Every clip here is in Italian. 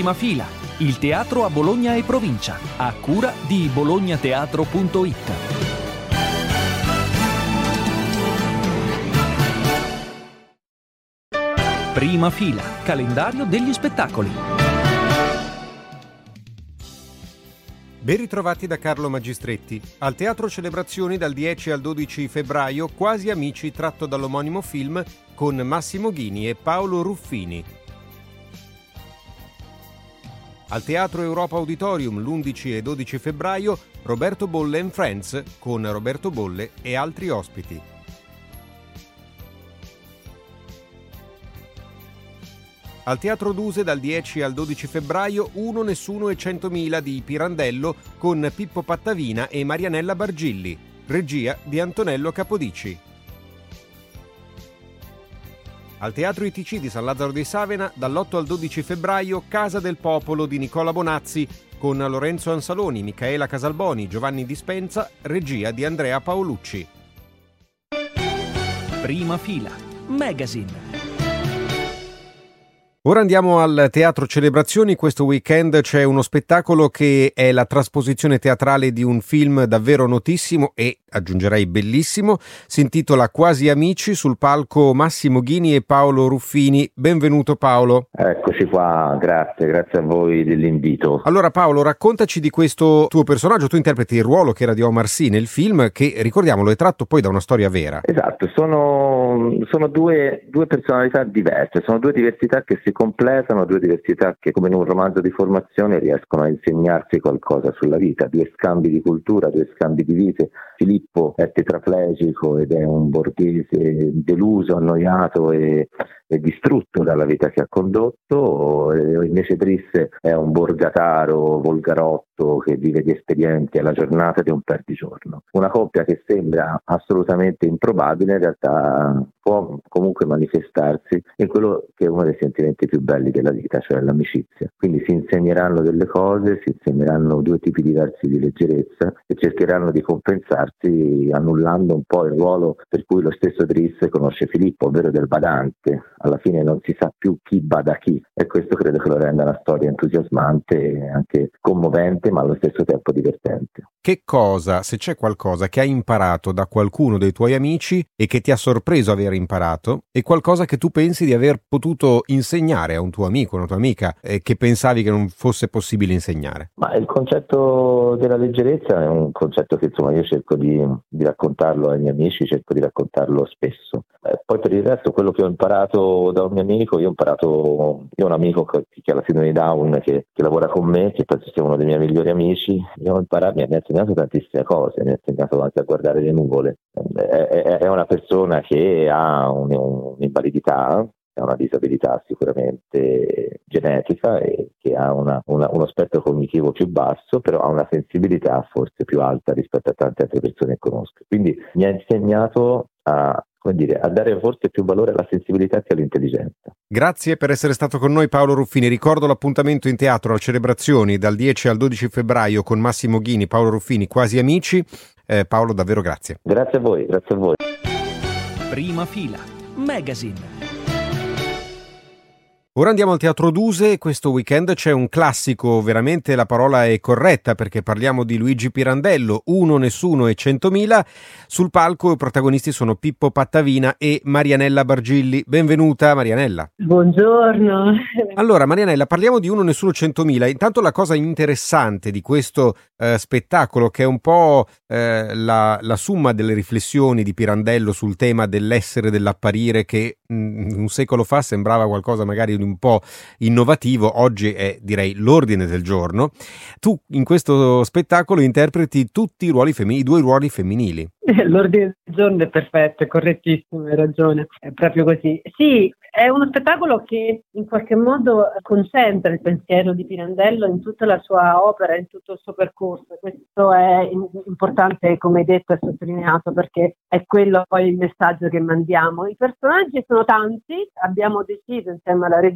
Prima fila, il teatro a Bologna e provincia, a cura di bolognateatro.it. Prima fila, calendario degli spettacoli. Ben ritrovati da Carlo Magistretti. Al Teatro Celebrazioni dal 10 al 12 febbraio, Quasi Amici tratto dall'omonimo film con Massimo Ghini e Paolo Ruffini. Al Teatro Europa Auditorium l'11 e 12 febbraio Roberto Bolle and Friends con Roberto Bolle e altri ospiti. Al Teatro Duse dal 10 al 12 febbraio Uno, Nessuno e Centomila di Pirandello con Pippo Pattavina e Marianella Bargilli, regia di Antonello Capodici. Al Teatro ITC di San Lazzaro di Savena dall'8 al 12 febbraio Casa del Popolo di Nicola Bonazzi con Lorenzo Ansaloni, Michaela Casalboni, Giovanni Dispenza, regia di Andrea Paolucci. Prima fila, Magazine. Ora andiamo al Teatro Celebrazioni. Questo weekend c'è uno spettacolo che è la trasposizione teatrale di un film davvero notissimo e aggiungerei bellissimo. Si intitola Quasi Amici sul palco Massimo Ghini e Paolo Ruffini. Benvenuto Paolo. Eccoci qua, grazie, grazie a voi dell'invito. Allora Paolo, raccontaci di questo tuo personaggio. Tu interpreti il ruolo che era di Omar Sy nel film che, ricordiamolo, è tratto poi da una storia vera. Esatto, sono, sono due, due personalità diverse, sono due diversità che si completano due diversità che come in un romanzo di formazione riescono a insegnarsi qualcosa sulla vita, due scambi di cultura, due scambi di vite. Filippo è tetraplegico ed è un borghese deluso, annoiato e, e distrutto dalla vita che ha condotto, invece Drisse è un borgataro, volgarotto che vive di espedienti alla giornata di un perdigiorno. Una coppia che sembra assolutamente improbabile in realtà può comunque manifestarsi in quello che è uno dei sentimenti più belli della vita, cioè l'amicizia. Quindi si insegneranno delle cose, si insegneranno due tipi diversi di leggerezza e cercheranno di compensarsi annullando un po' il ruolo per cui lo stesso Driss conosce Filippo, ovvero del badante. Alla fine non si sa più chi bada chi e questo credo che lo renda una storia entusiasmante e anche commovente ma allo stesso tempo divertente. Che cosa, se c'è qualcosa che hai imparato da qualcuno dei tuoi amici e che ti ha sorpreso aver imparato e qualcosa che tu pensi di aver potuto insegnare a un tuo amico, una tua amica e che pensavi che non fosse possibile insegnare? Ma il concetto della leggerezza è un concetto che insomma io cerco di, di raccontarlo ai miei amici, cerco di raccontarlo spesso. Eh, poi per il resto quello che ho imparato da un mio amico, io ho imparato, io ho un amico che, che ha la sindrome di Down che, che, lavora con me, che penso sia uno dei miei migliori amici, io ho imparato, mi ha insegnato tantissime cose, mi ha insegnato anche a guardare le nuvole. Eh, è, una persona che ha un, un'invalidità, ha una disabilità sicuramente genetica e che ha una, una, uno spettro cognitivo più basso, però ha una sensibilità forse più alta rispetto a tante altre persone che conosco. Quindi mi ha insegnato a, dire, a dare forse più valore alla sensibilità che all'intelligenza. Grazie per essere stato con noi Paolo Ruffini. Ricordo l'appuntamento in teatro a Celebrazioni dal 10 al 12 febbraio con Massimo Ghini, Paolo Ruffini, quasi amici. Eh, Paolo, davvero grazie. Grazie a voi, grazie a voi. Prima fila, Magazine. Ora andiamo al Teatro Duse, questo weekend c'è un classico, veramente la parola è corretta perché parliamo di Luigi Pirandello, Uno, Nessuno e Centomila. Sul palco i protagonisti sono Pippo Pattavina e Marianella Bargilli. Benvenuta Marianella. Buongiorno. Allora Marianella, parliamo di Uno, Nessuno, Centomila. Intanto la cosa interessante di questo eh, spettacolo che è un po' eh, la, la, summa delle riflessioni di Pirandello sul tema dell'essere, dell'apparire che mh, mm, un secolo fa sembrava qualcosa magari un po' innovativo, oggi è direi l'ordine del giorno. Tu in questo spettacolo interpreti tutti i ruoli femminili, i due ruoli femminili. L'ordine del giorno è perfetto, è correttissimo, hai ragione, è proprio così. Sì, è uno spettacolo che in qualche modo concentra il pensiero di Pirandello in tutta la sua opera, in tutto il suo percorso. Questo è importante, come hai detto e sottolineato, perché è quello poi il messaggio che mandiamo. I personaggi sono tanti, abbiamo deciso insieme alla regia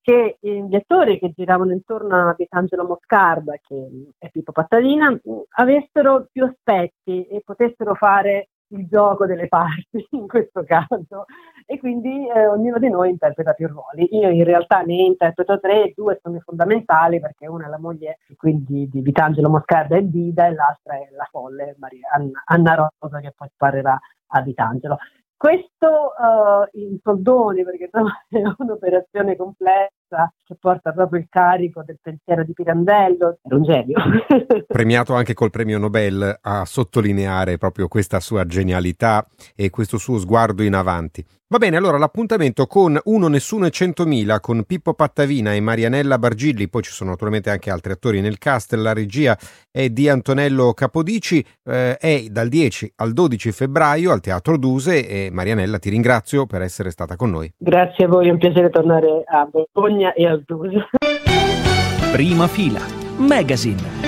che gli attori che giravano intorno a Vitangelo Moscarda, che è Pippo Pattalina, avessero più aspetti e potessero fare il gioco delle parti in questo caso e quindi eh, ognuno di noi interpreta più ruoli. Io in realtà ne interpreto tre, due sono fondamentali perché una è la moglie quindi di Vitangelo Moscarda e Dida e l'altra è la folle Maria, Anna, Anna Rosa che poi sparerà a Vitangelo. Questo uh, in soldoni, perché è un'operazione complessa che porta proprio il carico del pensiero di Pirandello, era un genio. Premiato anche col premio Nobel a sottolineare proprio questa sua genialità e questo suo sguardo in avanti. Va bene, allora l'appuntamento con Uno Nessuno e Centomila con Pippo Pattavina e Marianella Bargilli, poi ci sono naturalmente anche altri attori nel cast, la regia è di Antonello Capodici, eh, è dal 10 al 12 febbraio al Teatro Duse e Marianella ti ringrazio per essere stata con noi. Grazie a voi, è un piacere tornare a Bologna e al Duse. Prima fila, Magazine.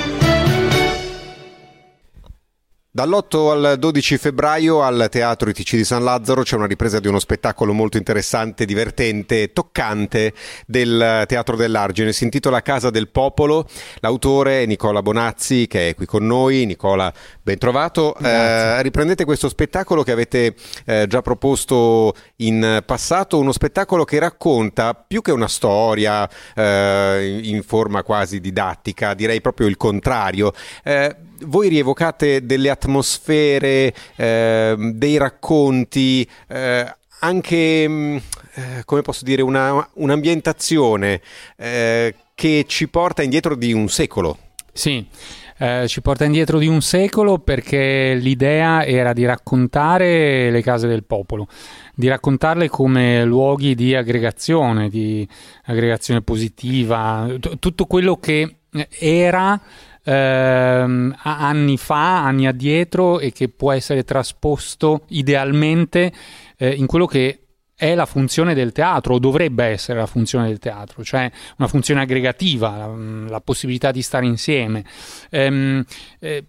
Dall'8 al 12 febbraio al Teatro ITC di San Lazzaro c'è una ripresa di uno spettacolo molto interessante, divertente, toccante del Teatro dell'Argine. Si intitola Casa del Popolo. L'autore è Nicola Bonazzi che è qui con noi. Nicola, ben trovato. Eh, riprendete questo spettacolo che avete eh, già proposto in passato, uno spettacolo che racconta più che una storia eh, in forma quasi didattica, direi proprio il contrario eh, voi rievocate delle atmosfere, eh, dei racconti, eh, anche, mm, eh, come posso dire, una, un'ambientazione eh, che ci porta indietro di un secolo. Sì. Eh, ci porta indietro di un secolo perché l'idea era di raccontare le case del popolo, di raccontarle come luoghi di aggregazione, di aggregazione positiva, t- tutto quello che era ehm, anni fa, anni addietro e che può essere trasposto idealmente eh, in quello che è la funzione del teatro, o dovrebbe essere la funzione del teatro, cioè una funzione aggregativa, la, la possibilità di stare insieme. Ehm, eh,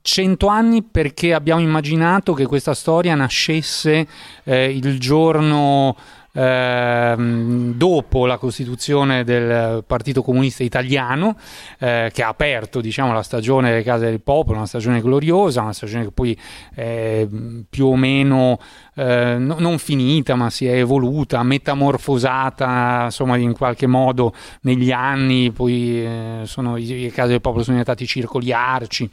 cento anni perché abbiamo immaginato che questa storia nascesse eh, il giorno ehm, dopo la costituzione del Partito Comunista Italiano, eh, che ha aperto diciamo, la stagione delle case del popolo, una stagione gloriosa, una stagione che poi è più o meno eh, no, non finita, ma si è evoluta, metamorfosata, insomma, in qualche modo negli anni, poi eh, sono, i, case del popolo sono diventati circoli arci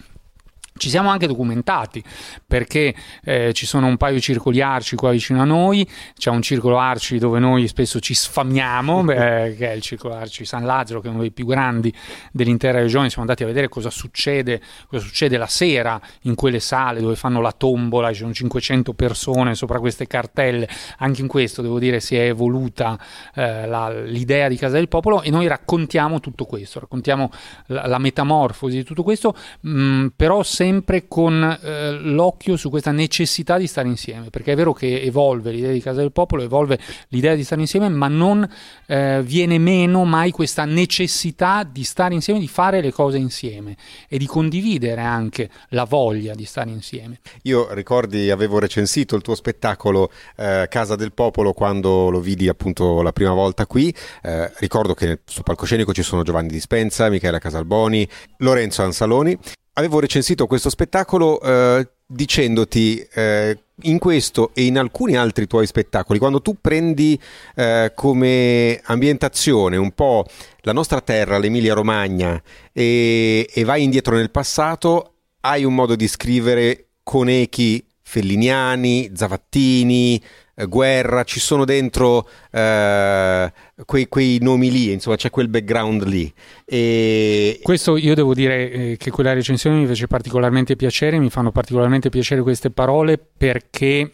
ci siamo anche documentati perché eh, ci sono un paio di circoli arci qua vicino a noi, c'è un circolo arci dove noi spesso ci sfamiamo, eh, che è il circolo arci San Lazzaro, che è uno dei più grandi dell'intera regione. Siamo andati a vedere cosa succede, cosa succede la sera in quelle sale dove fanno la tombola, ci sono 500 persone sopra queste cartelle. Anche in questo devo dire si è evoluta eh, la, l'idea di Casa del Popolo e noi raccontiamo tutto questo, raccontiamo la, la metamorfosi di tutto questo, mh, però sempre sempre con eh, l'occhio su questa necessità di stare insieme, perché è vero che evolve l'idea di Casa del Popolo, evolve l'idea di stare insieme, ma non eh, viene meno mai questa necessità di stare insieme, di fare le cose insieme e di condividere anche la voglia di stare insieme. Io ricordi, avevo recensito il tuo spettacolo eh, Casa del Popolo quando lo vidi appunto la prima volta qui, eh, ricordo che sul palcoscenico ci sono Giovanni Dispensa, Michela Casalboni, Lorenzo Ansaloni avevo recensito questo spettacolo eh, dicendoti eh, in questo e in alcuni altri tuoi spettacoli, quando tu prendi eh, come ambientazione un po' la nostra terra, l'Emilia Romagna, e, e vai indietro nel passato, hai un modo di scrivere con echi felliniani, zavattini, guerra, ci sono dentro eh, quei, quei, nomi lì, insomma c'è quel background lì. E... Questo io devo dire eh, che quella recensione mi fece particolarmente piacere, mi fanno particolarmente piacere queste parole perché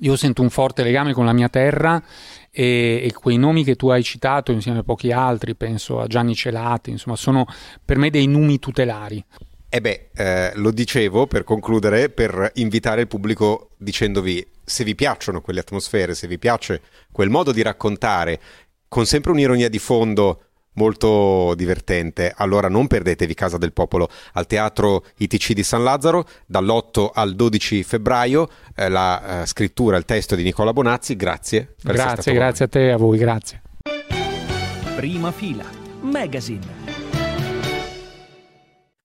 io sento un forte legame con la mia terra e, e, quei nomi che tu hai citato insieme a pochi altri, penso a Gianni Celati, insomma sono per me dei numi tutelari. E beh, eh, lo dicevo per concludere, per invitare il pubblico dicendovi se vi piacciono quelle atmosfere, se vi piace quel modo di raccontare, con sempre un'ironia di fondo molto divertente, allora non perdetevi Casa del Popolo al Teatro ITC di San Lazzaro dall'8 al 12 febbraio, eh, la eh, scrittura, il testo di Nicola Bonazzi, grazie. grazie, grazie a te e a voi, grazie. Prima fila, Magazine.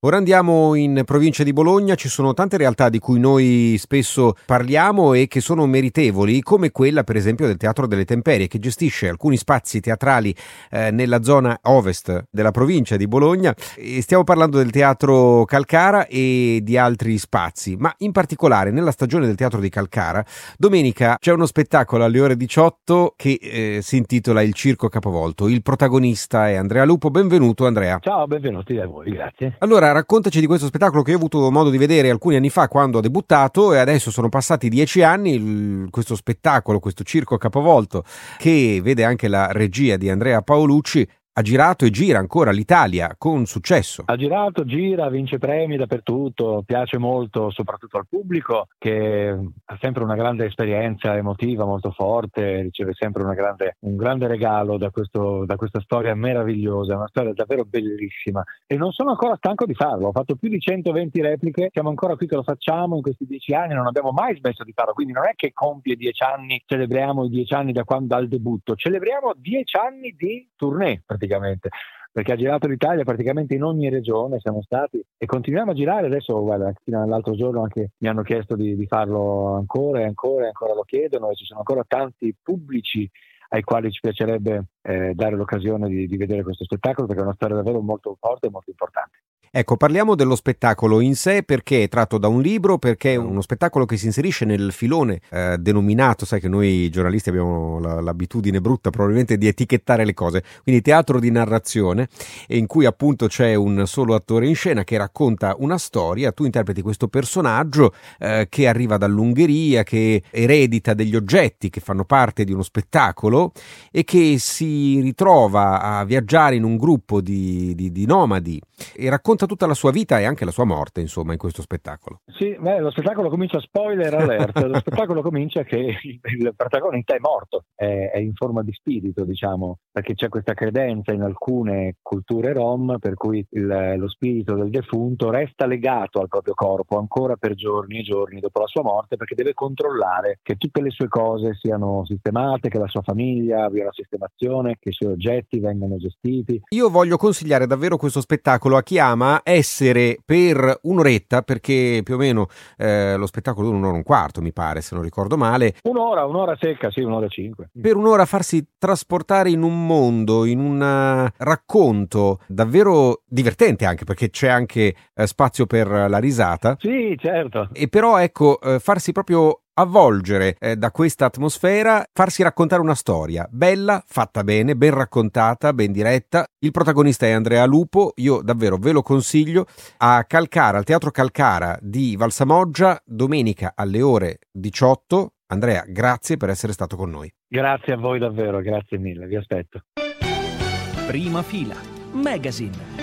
Ora andiamo in provincia di Bologna, ci sono tante realtà di cui noi spesso parliamo e che sono meritevoli, come quella per esempio del Teatro delle Temperie, che gestisce alcuni spazi teatrali eh, nella zona ovest della provincia di Bologna. E stiamo parlando del Teatro Calcara e di altri spazi, ma in particolare nella stagione del Teatro di Calcara, domenica c'è uno spettacolo alle ore 18 che eh, si intitola Il Circo Capovolto. Il protagonista è Andrea Lupo. Benvenuto Andrea. Ciao, benvenuti a voi, grazie. Allora, raccontaci di questo spettacolo che ho avuto modo di vedere alcuni anni fa quando ho debuttato e adesso sono passati dieci anni. questo spettacolo, questo circo capovolto che vede anche la regia di Andrea Paolucci ha girato e gira ancora l'Italia con successo. Ha girato, gira, vince premi dappertutto, piace molto soprattutto al pubblico che ha sempre una grande esperienza emotiva molto forte, riceve sempre grande, un grande regalo da, questo, da, questa storia meravigliosa, una storia davvero bellissima e non sono ancora stanco di farlo, ho fatto più di 120 repliche, siamo ancora qui che lo facciamo in questi dieci anni, non abbiamo mai smesso di farlo, quindi non è che compie dieci anni, celebriamo i dieci anni da quando dal debutto, celebriamo dieci anni di tournée praticamente perché ha girato l'Italia praticamente in ogni regione siamo stati e continuiamo a girare adesso guarda fino all'altro giorno anche mi hanno chiesto di, di farlo ancora e ancora e ancora lo chiedono e ci sono ancora tanti pubblici ai quali ci piacerebbe eh, dare l'occasione di, di vedere questo spettacolo perché è una storia davvero molto forte e molto importante. Ecco, parliamo dello spettacolo in sé perché è tratto da un libro, perché è uno spettacolo che si inserisce nel filone eh, denominato, sai che noi giornalisti abbiamo la, l'abitudine brutta probabilmente di etichettare le cose, quindi teatro di narrazione, in cui appunto c'è un solo attore in scena che racconta una storia, tu interpreti questo personaggio eh, che arriva dall'Ungheria, che eredita degli oggetti che fanno parte di uno spettacolo e che si ritrova a viaggiare in un gruppo di, di, di nomadi e racconta racconta tutta la sua vita e anche la sua morte, insomma, in questo spettacolo. Sì, beh, lo spettacolo comincia, spoiler alert, lo spettacolo comincia che il, protagonista è morto, è, è, in forma di spirito, diciamo, perché c'è questa credenza in alcune culture rom per cui il, lo spirito del defunto resta legato al proprio corpo ancora per giorni e giorni dopo la sua morte perché deve controllare che tutte le sue cose siano sistemate, che la sua famiglia abbia una sistemazione, che i suoi oggetti vengano gestiti. Io voglio consigliare davvero questo spettacolo a chi ama essere per un'oretta, perché più o meno eh, lo spettacolo dura un'ora e un quarto, mi pare, se non ricordo male. Un'ora, un'ora secca, sì, un'ora e cinque. Per un'ora farsi trasportare in un mondo, in un uh, racconto davvero divertente anche, perché c'è anche uh, spazio per la risata. Sì, certo. E però, ecco, uh, farsi proprio avvolgere eh, da questa atmosfera, farsi raccontare una storia bella, fatta bene, ben raccontata, ben diretta. Il protagonista è Andrea Lupo, io davvero ve lo consiglio a Calcara, al Teatro Calcara di Valsamoggia, domenica alle ore 18. Andrea, grazie per essere stato con noi. Grazie a voi davvero, grazie mille, vi aspetto. Prima fila, Magazine.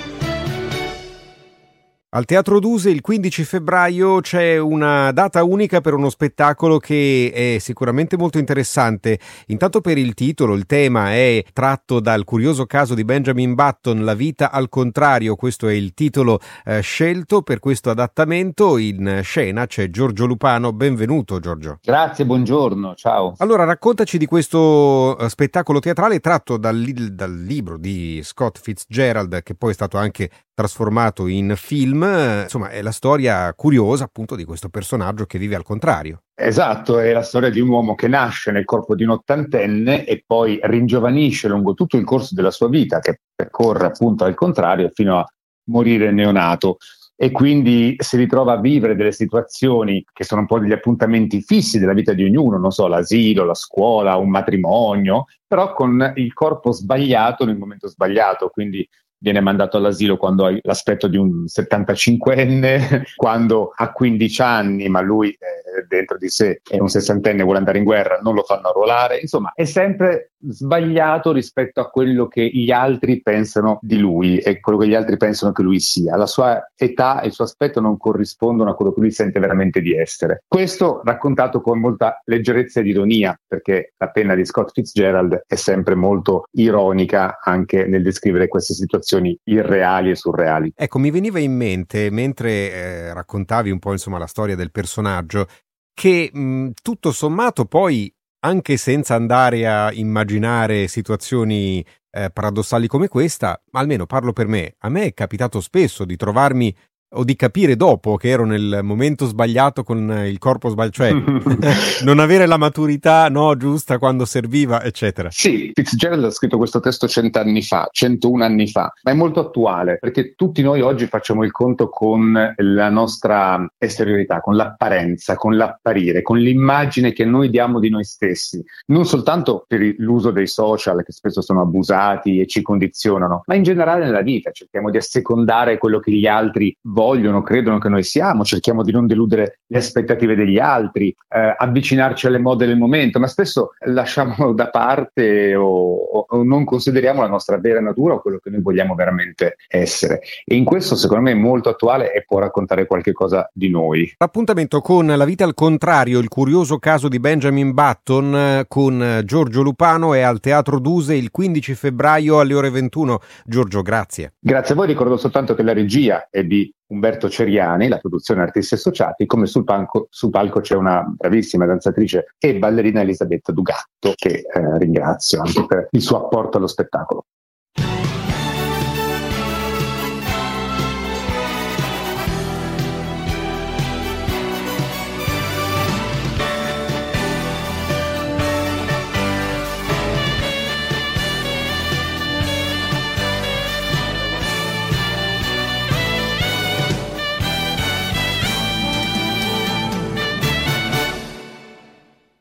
Al Teatro Duse il 15 febbraio c'è una data unica per uno spettacolo che è sicuramente molto interessante. Intanto per il titolo, il tema è tratto dal curioso caso di Benjamin Button, La vita al contrario, questo è il titolo eh, scelto per questo adattamento. In scena c'è Giorgio Lupano, benvenuto Giorgio. Grazie, buongiorno, ciao. Allora raccontaci di questo eh, spettacolo teatrale tratto dal, dal libro di Scott Fitzgerald che poi è stato anche trasformato in film, insomma è la storia curiosa appunto di questo personaggio che vive al contrario. Esatto, è la storia di un uomo che nasce nel corpo di un ottantenne e poi ringiovanisce lungo tutto il corso della sua vita, che percorre appunto al contrario fino a morire neonato e quindi si ritrova a vivere delle situazioni che sono un po' degli appuntamenti fissi della vita di ognuno, non so, l'asilo, la scuola, un matrimonio, però con il corpo sbagliato nel momento sbagliato, quindi viene mandato all'asilo quando ha l'aspetto di un 75enne, quando ha 15 anni, ma lui eh, dentro di sé è un sessantenne e vuole andare in guerra, non lo fanno arruolare. Insomma, è sempre sbagliato rispetto a quello che gli altri pensano di lui e quello che gli altri pensano che lui sia. La sua età e il suo aspetto non corrispondono a quello che lui sente veramente di essere. Questo raccontato con molta leggerezza ed ironia, perché la penna di Scott Fitzgerald è sempre molto ironica anche nel descrivere queste situazioni situazioni irreali e surreali. Ecco, mi veniva in mente, mentre eh, raccontavi un po' insomma la storia del personaggio, che mh, tutto sommato poi, anche senza andare a immaginare situazioni eh, paradossali come questa, almeno parlo per me, a me è capitato spesso di trovarmi o di capire dopo che ero nel momento sbagliato con il corpo sbagliato, cioè non avere la maturità no, giusta quando serviva, eccetera. Sì, Fitzgerald ha scritto questo testo cent'anni fa, 101 anni fa, ma è molto attuale perché tutti noi oggi facciamo il conto con la nostra esteriorità, con l'apparenza, con l'apparire, con l'immagine che noi diamo di noi stessi, non soltanto per l'uso dei social che spesso sono abusati e ci condizionano, ma in generale nella vita cerchiamo di assecondare quello che gli altri vogliono, credono che noi siamo, cerchiamo di non deludere le aspettative degli altri, eh, avvicinarci alle mode del momento, ma spesso lasciamo da parte o, o, non consideriamo la nostra vera natura o quello che noi vogliamo veramente essere. E in questo secondo me è molto attuale e può raccontare qualche cosa di noi. Appuntamento con La vita al contrario, il curioso caso di Benjamin Button eh, con Giorgio Lupano è al Teatro Duse il 15 febbraio alle ore 21. Giorgio, grazie. Grazie a voi, ricordo soltanto che la regia è di Umberto Ceriani, la produzione Artisti Associati, come sul palco, sul palco c'è una bravissima danzatrice e ballerina Elisabetta Dugatto, che eh, ringrazio anche per il suo apporto allo spettacolo.